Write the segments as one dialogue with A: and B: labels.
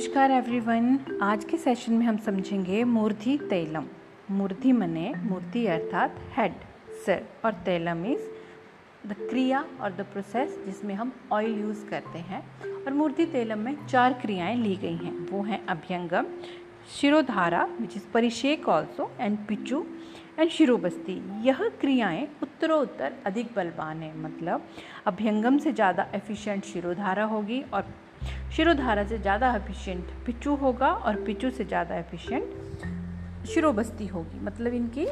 A: नमस्कार एवरीवन आज के सेशन में हम समझेंगे मूर्धि तैलम। मूर्धि मने मूर्ति अर्थात हेड सर और तैलम इज़ द क्रिया और द प्रोसेस जिसमें हम ऑयल यूज़ करते हैं। और मूर्ति तैलम में चार क्रियाएँ ली गई हैं। वो हैं अभ्यंगम, शिरोधारा विच इज़ परिषेक ऑल्सो एंड पिचू एंड शिरोबस्ती। यह क्रियाएँ उत्तरोत्तर अधिक बलवान है। मतलब अभ्यंगम से ज़्यादा एफिशिएंट शिरोधारा होगी और शिरोधारा से ज़्यादा एफिशिएंट पिचू होगा और पिचू से ज़्यादा एफिशिएंट शिरोबस्ती होगी। मतलब इनकी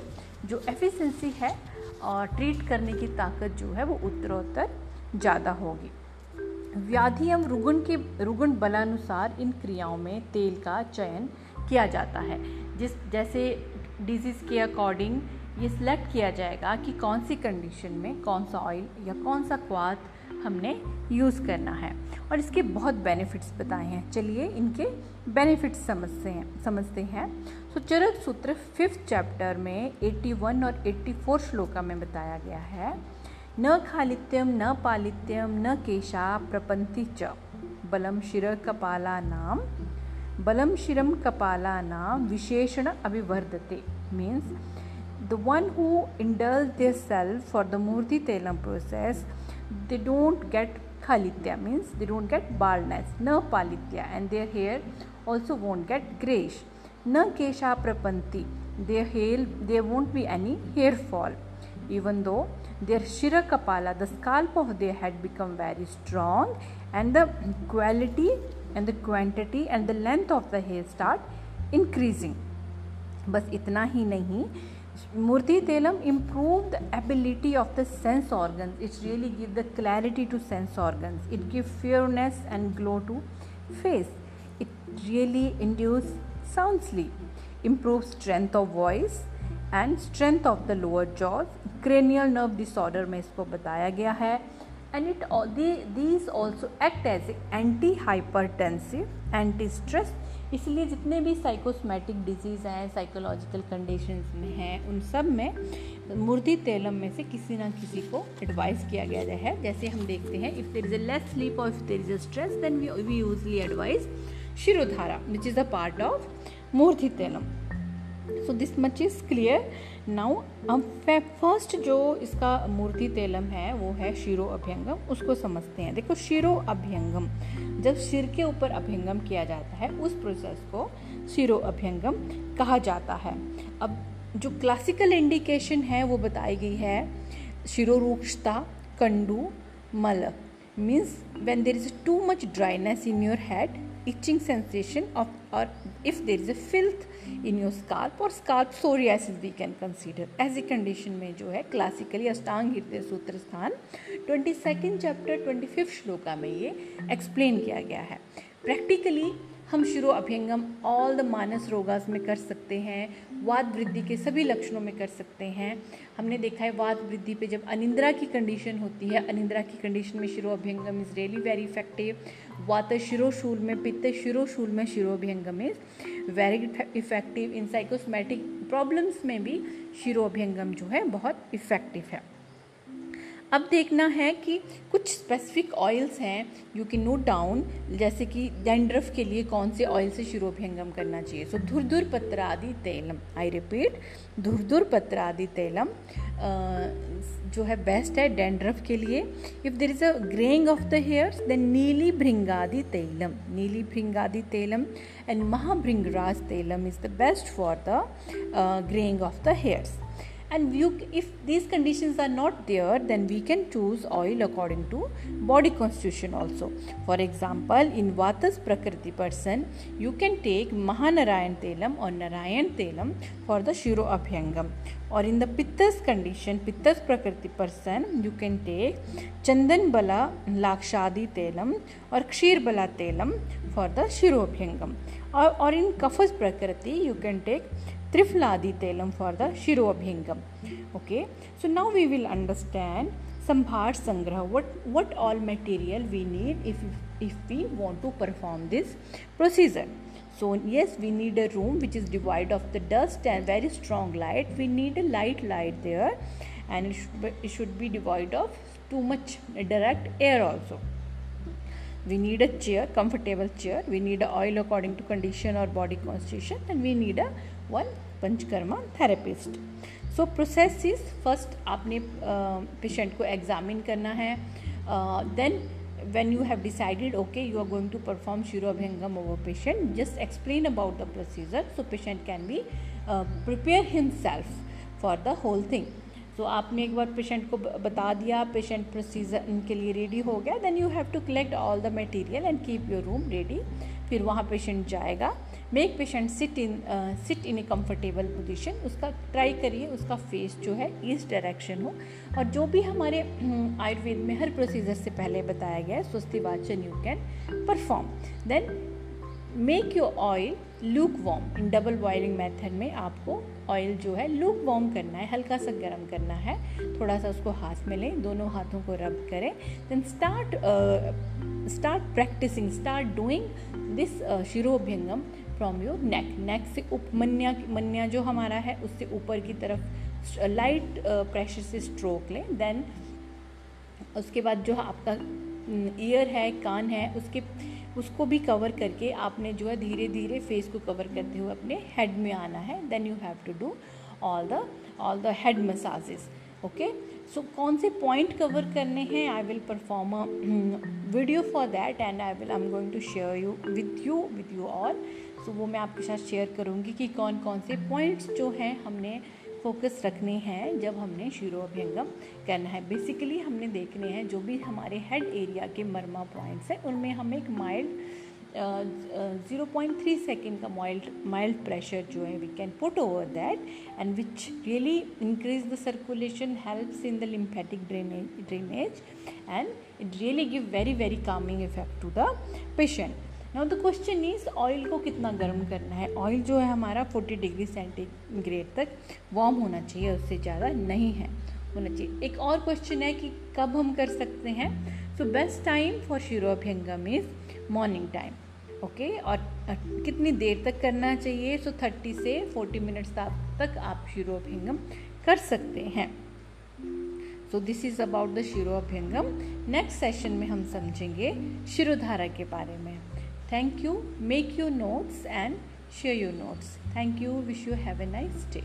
A: जो एफिशिएंसी है और ट्रीट करने की ताकत जो है वो उत्तरोत्तर ज़्यादा होगी। व्याधि एवं रुगुण के, रुगुण बलानुसार इन क्रियाओं में तेल का चयन किया जाता है। जिस, जैसे डिज़ीज़ के अकॉर्डिंग ये सिलेक्ट किया जाएगा कि कौन सी कंडीशन में कौन सा ऑयल या कौन सा क्वाथ हमने यूज़ करना है। और इसके बहुत बेनिफिट्स बताए हैं। चलिए इनके बेनिफिट्स समझते हैं समझते हैं। सो चरक सूत्र फिफ्थ चैप्टर में 81 और 84 श्लोका में बताया गया है। न खालित्यम, न पालित्यम, न केशा प्रपंथी च। बलम शिर कपाला नाम। बलम शिरम कपाला नाम विशेषण अभिवर्धते. Means the one who indulge their self for the Murthy Telam process they don't get खालित्या means they don't get baldness न पालित्या and their hair also won't get greyish न केशा प्रपंती their hair there won't be any hair fall even though their शिर कपाला the scalp of their head become very strong and the quality and the quantity and the length of the hair start increasing बस इतना ही नहीं Murti Telam improve the ability of the sense organs. It really give the clarity to sense organs. It give fairness and glow to face. It really induce sound sleep, improve strength of voice and strength of the lower jaws. Cranial nerve disorder में इसको बताया गया है and it all the, these also act as anti hypertensive, anti stress इसलिए जितने भी psychosomatic diseases हैं psychological conditions में हैं उन सब में मूर्ति तेलम में से किसी ना किसी को एडवाइस किया गया है। जैसे हम देखते हैं if there is a less sleep और if there is a stress then we we usually advise shirodhara which is a part of Murthy Telam. So this much is clear now अब फ़र्स्ट जो इसका मूर्ति तेलम है, वो है शिरो अभ्यंगम, उसको समझते हैं। देखो, शिरो अभ्यंगम, जब सिर के ऊपर अभ्यंगम किया जाता है, उस प्रोसेस को शिरो अभ्यंगम कहा जाता है। अब जो क्लासिकल इंडिकेशन है, वो बताई गई है शिरोरूक्षता कंडू, मल। Means when there is too much dryness in your head itching sensation of, or if there is a filth in your scalp or scalp psoriasis, we can consider as a condition में जो है classically अष्टांग हृदय सूत्र स्थान twenty second chapter twenty fifth shloka में ये explain किया गया है। प्रैक्टिकली हम शुरू अभ्यंगम ऑल द मानस रोगास में कर सकते हैं वाद वृद्धि के सभी लक्षणों में कर सकते हैं। हमने देखा है वाद वृद्धि पे जब अनिंद्रा की कंडीशन होती है, अनिंद्रा की कंडीशन में शिरो अभ्यंगम इज़ रियली वेरी इफ़ेक्टिव वात शिरोशूल में, पित्त शिरोशूल में, Shirobhyangam is very effective in psychosomatic problems में भी शिरोभ्यंगम जो है बहुत इफ़ेक्टिव है। अब देखना है कि कुछ स्पेसिफिक ऑयल्स हैं यू कैन नोट डाउन जैसे कि डेंड्रफ के लिए कौन से ऑयल से शिरोभ्यंगम करना चाहिए। सो धुरधुर पत्रादि तेलम आई रिपीट धुरधुर पत्रादि तेलम जो है बेस्ट है डेंड्रफ के लिए। If there is a greying of the hairs then नीली भृंगादि तेलम नीली भृंगादि तेलम एंड महाभृंगराज Telam is the best for the greying of the hairs and you, if these conditions are not there then we can choose oil according to body constitution also. For example in vatas prakriti person you can take mahanarayan telam or narayan telam for the shiro abhyangam. Or in the pittas condition pittas prakriti person you can take chandan bala lakshadi telam or kshir bala telam for the shiro abhyangam. Or, or in kaphas prakriti you can take Trifladi Telam for the Shiroabhingam. Okay, so now we will understand Sambhar Sangraha, what, what all material we need if, if we want to perform this procedure. So yes, we need a room which is devoid of the dust and very strong light. We need a light light there and it should be, it should be devoid of too much direct air also we need a chair comfortable chair we need a oil according to condition or body constitution and we need a one panchkarma therapist so process is first आपने patient को examine करना है then when you have decided okay you are going to perform shirobhangam over patient just explain about the procedure so patient can be uh, prepare himself for the whole thing तो so, आपने एक बार patient को बता दिया patient procedure इनके लिए ready हो गया then you have to collect all the material and keep your room ready फिर वहाँ पेशेंट जाएगा। Make patient sit in sit in a comfortable position उसका ट्राई करिए उसका फेस जो है ईस्ट डायरेक्शन हो। और जो भी हमारे आयुर्वेद में हर प्रोसीजर से पहले बताया गया है स्वस्ति वाचन you can perform then make your oil lukewarm double boiling method में आपको ऑयल जो है लूक वॉम करना है, हल्का सा गर्म करना है। थोड़ा सा उसको हाथ में लें, दोनों हाथों को रब करें। Then start start practising start doing this shirobhyangam from your neck neck से उप, मन्या मन्या जो हमारा है, उससे ऊपर की तरफ़ लाइट प्रेशर से स्ट्रोक लें। देन उसके बाद जो आपका ईयर है, कान है, उसके उसको भी कवर करके आपने जो है धीरे धीरे फेस को कवर करते हुए अपने हेड में आना है। Then you have to do all the all the head massages okay so कौन से पॉइंट कवर करने हैं? I will perform a video for that and I will I am going to share you with you with you all so वो मैं आपके साथ share करूँगी कि कौन कौन से पॉइंट्स जो हैं हमने फोकस रखने हैं जब हमने शिरो अभ्यंगम करना है। बेसिकली हमने देखने हैं जो भी हमारे हेड एरिया के मर्मा पॉइंट्स हैं, उनमें हम एक mild zero point three second का माइल्ड माइल्ड प्रेशर जो है we can put over that and which really increase the circulation helps in the lymphatic drainage drainage and it really give very very calming effect to the patient now the question is oil को कितना गर्म करना है? Oil जो है हमारा 40 degree centigrade तक warm होना चाहिए उससे ज़्यादा नहीं है होना चाहिए। एक और क्वेश्चन है कि कब हम कर सकते हैं? So best time for shirobhyangam is morning time okay और कितनी देर तक करना चाहिए? सो so, 30 से 40 मिनट्स तक आप शिरोभ्यंगम कर सकते हैं। So this is about the shirobhyangam next session में हम समझेंगे शिरोधारा के बारे में। Thank you. Make your notes and share your notes. Thank you. Wish you have a nice day.